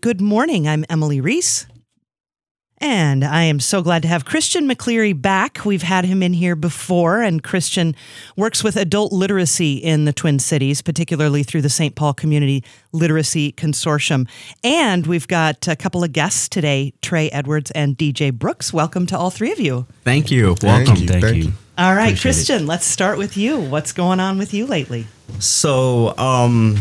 Good morning. I'm Emily Reese. And I am so glad to have Christian McCleary back. We've had him in here before, and Christian works with adult literacy in the Twin Cities, particularly through the St. Paul Community Literacy Consortium. And we've got a couple of guests today Trey Edwards and DJ Brooks. Welcome to all three of you. Thank you. Thank Welcome. you. Thank, Thank you. you. All right, Appreciate it. Christian, let's start with you. What's going on with you lately? So, um,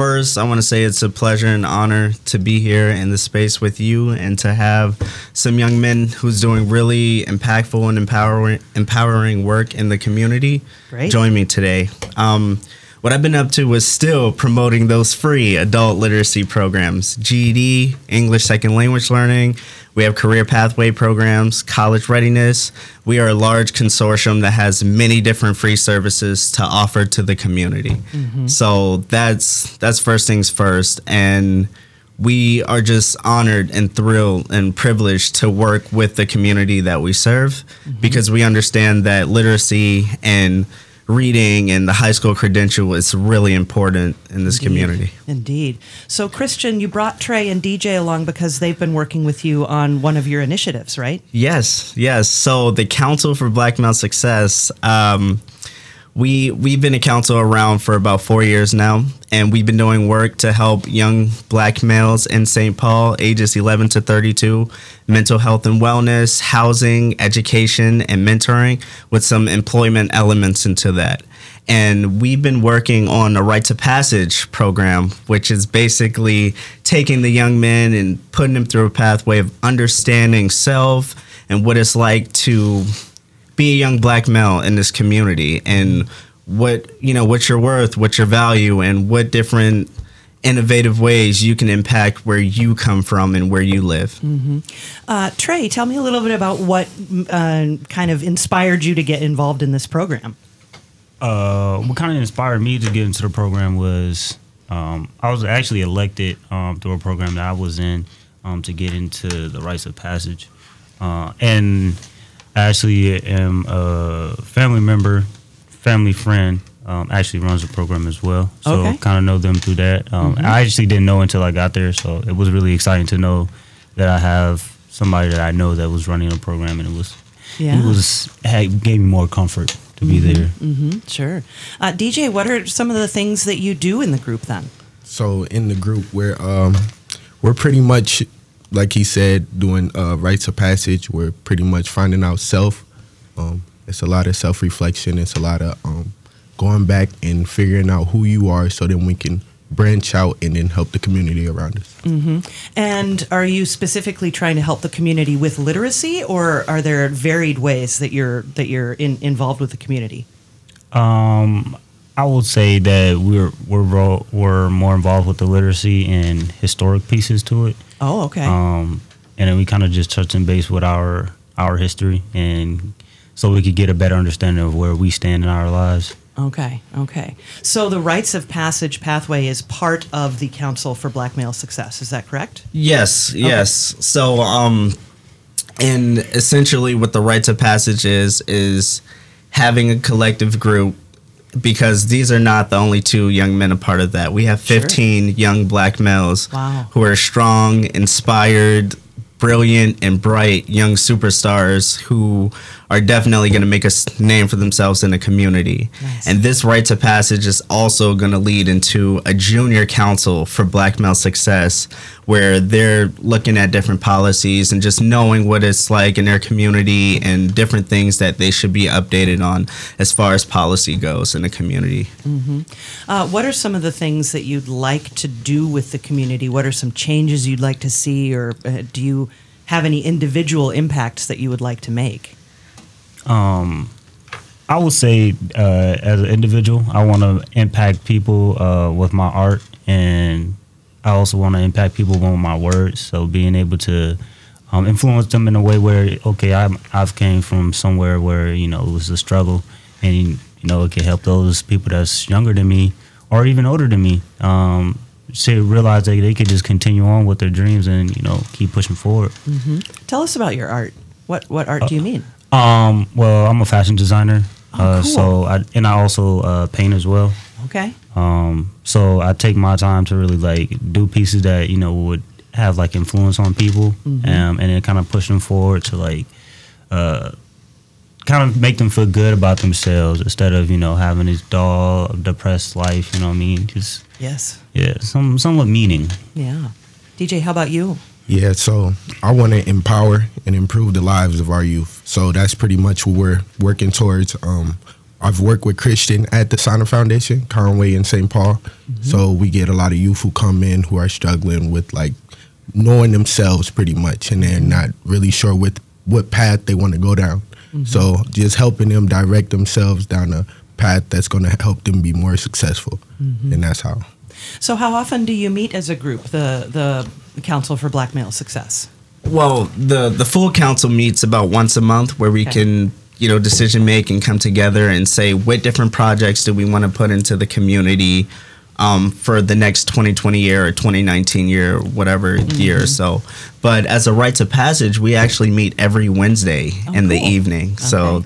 first, I want to say it's a pleasure and honor to be here in the space with you and to have some young men who's doing really impactful and empowering empowering work in the community Great. join me today. Um, what I've been up to was still promoting those free adult literacy programs GED, English Second Language Learning. We have career pathway programs, college readiness. We are a large consortium that has many different free services to offer to the community. Mm-hmm. So that's that's first things first. And we are just honored and thrilled and privileged to work with the community that we serve mm-hmm. because we understand that literacy and reading and the high school credential is really important in this community. Indeed. So, Christian, you brought Trey and DJ along because they've been working with you on one of your initiatives, right? Yes, yes. So the Council for Black Male Success, um, we we've been a council around for about four years now, and we've been doing work to help young black males in St. Paul, ages 11 to 32, mental health and wellness, housing, education, and mentoring, with some employment elements into that. And we've been working on a rite to passage program, which is basically taking the young men and putting them through a pathway of understanding self and what it's like to be a young black male in this community and what you know what's your worth what's your value and what different innovative ways you can impact where you come from and where you live? Uh, Trey, tell me a little bit about what uh, kind of inspired you to get involved in this program. Uh, what kind of inspired me to get into the program was um, I was actually elected um, through a program that I was in um, to get into the rites of passage, uh, and I actually am a family member, family friend. Um, actually runs the program as well, so Okay. kind of know them through that. Um, I actually didn't know until I got there, so it was really exciting to know that I have somebody that I know that was running a program, and it was Yeah. it was had, gave me more comfort to be there. Mm, Sure. Uh, DJ, what are some of the things that you do in the group then? So in the group, we're um, we're pretty much like he said, doing uh, rites of passage. We're pretty much finding out self. Um, it's a lot of self reflection. It's a lot of um, going back and figuring out who you are, so then we can branch out and then help the community around us. And are you specifically trying to help the community with literacy, or are there varied ways that you're that you're in, involved with the community? Um, I would say that we're we're we're more involved with the literacy and historic pieces to it. Oh, okay. Um, and then we kind of just touch and base with our our history, and so we could get a better understanding of where we stand in our lives. Okay, okay. So the rites of passage pathway is part of the Council for Black Male Success. Is that correct? yes yes so um and essentially what the rites of passage is is having a collective group because these are not the only two young men a part of that we have 15 young black males Wow. who are strong inspired brilliant and bright young superstars who are definitely going to make a name for themselves in the community. Nice. And this rites of passage is also going to lead into a junior council for black male success where they're looking at different policies and just knowing what it's like in their community and different things that they should be updated on as far as policy goes in the community. Uh, what are some of the things that you'd like to do with the community? What are some changes you'd like to see, or uh, do you have any individual impacts that you would like to make? Um, I would say, uh, as an individual, I want to impact people uh, with my art, and I also want to impact people with my words. So being able to um, influence them in a way where, okay, I'm, I've came from somewhere where you know it was a struggle, and you know it can help those people that's younger than me or even older than me. Um, to realize that they could just continue on with their dreams and you know keep pushing forward. Tell us about your art. What what art do you mean? Um, well, I'm a fashion designer, Oh, uh, cool. so I and I also uh, paint as well. Okay. Um, so I take my time to really like do pieces that you know would have like influence on people, um, and then kind of push them forward to like, uh, kind of make them feel good about themselves instead of you know having this dull, depressed life. You know what I mean? Just Yes. yeah, some somewhat meaning. Yeah. DJ, how about you? Yeah, so I want to empower and improve the lives of our youth. So that's pretty much what we're working towards. Um, I've worked with Christian at the Sanneh Foundation, Conway and St. Paul. Mm-hmm. So we get a lot of youth who come in who are struggling with like knowing themselves pretty much, and they're not really sure what what path they want to go down. Mm-hmm. So just helping them direct themselves down a path that's going to help them be more successful, mm-hmm. and that's how. So, how often do you meet as a group, the the Council for Black Male Success? Well, the the full council meets about once a month where we Okay. can, you know, decision make and come together and say what different projects do we want to put into the community um, for the next 2020 year or 2019 year, or whatever Mm-hmm. year. So, but as a rites of passage, we actually meet every Wednesday Oh, in the cool. evening. So.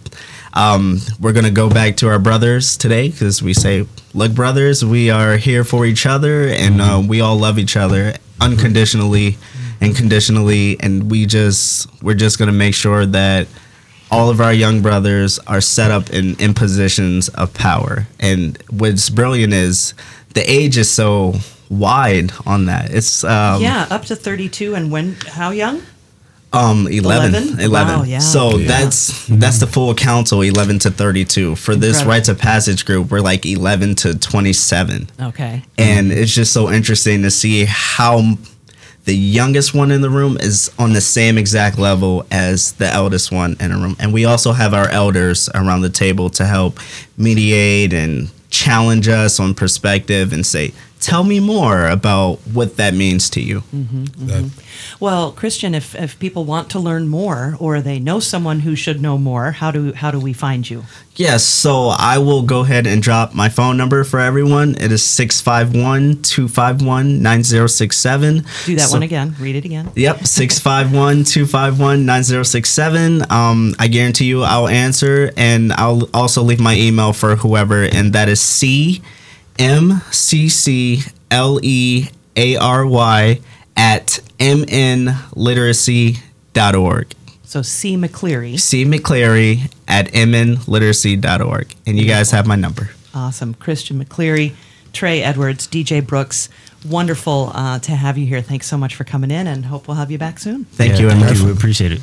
Um, we're gonna go back to our brothers today because we say, "Look, brothers, we are here for each other, and uh, we all love each other unconditionally and conditionally, and we just we're just gonna make sure that all of our young brothers are set up in in positions of power. And what's brilliant is the age is so wide on that. It's um, yeah, up to 32. And when, how young? Um 11 11? 11, Wow, yeah. so Yeah. that's that's the full council 11 to 32 for this Incredible. rites of passage group we're like 11 to 27 Okay. and it's just so interesting to see how the youngest one in the room is on the same exact level as the eldest one in the room and we also have our elders around the table to help mediate and challenge us on perspective and say tell me more about what that means to you That- Well, Christian, if, if people want to learn more or they know someone who should know more, how do how do we find you? Yes, so I will go ahead and drop my phone number for everyone. It is 651 251 9067. Do that one again. Read it again. Yep, 651 251 9067. Um, I guarantee you I'll answer and I'll also leave my email for whoever, and that is C M C C L E A R Y at mnliteracy.org. So C McCleary. C McCleary at mnliteracy.org. And you guys have my number. Awesome. Christian McCleary, Trey Edwards, DJ Brooks. Wonderful uh, to have you here. Thanks so much for coming in and hope we'll have you back soon. Thank Yeah, you. and Thank you. We appreciate it.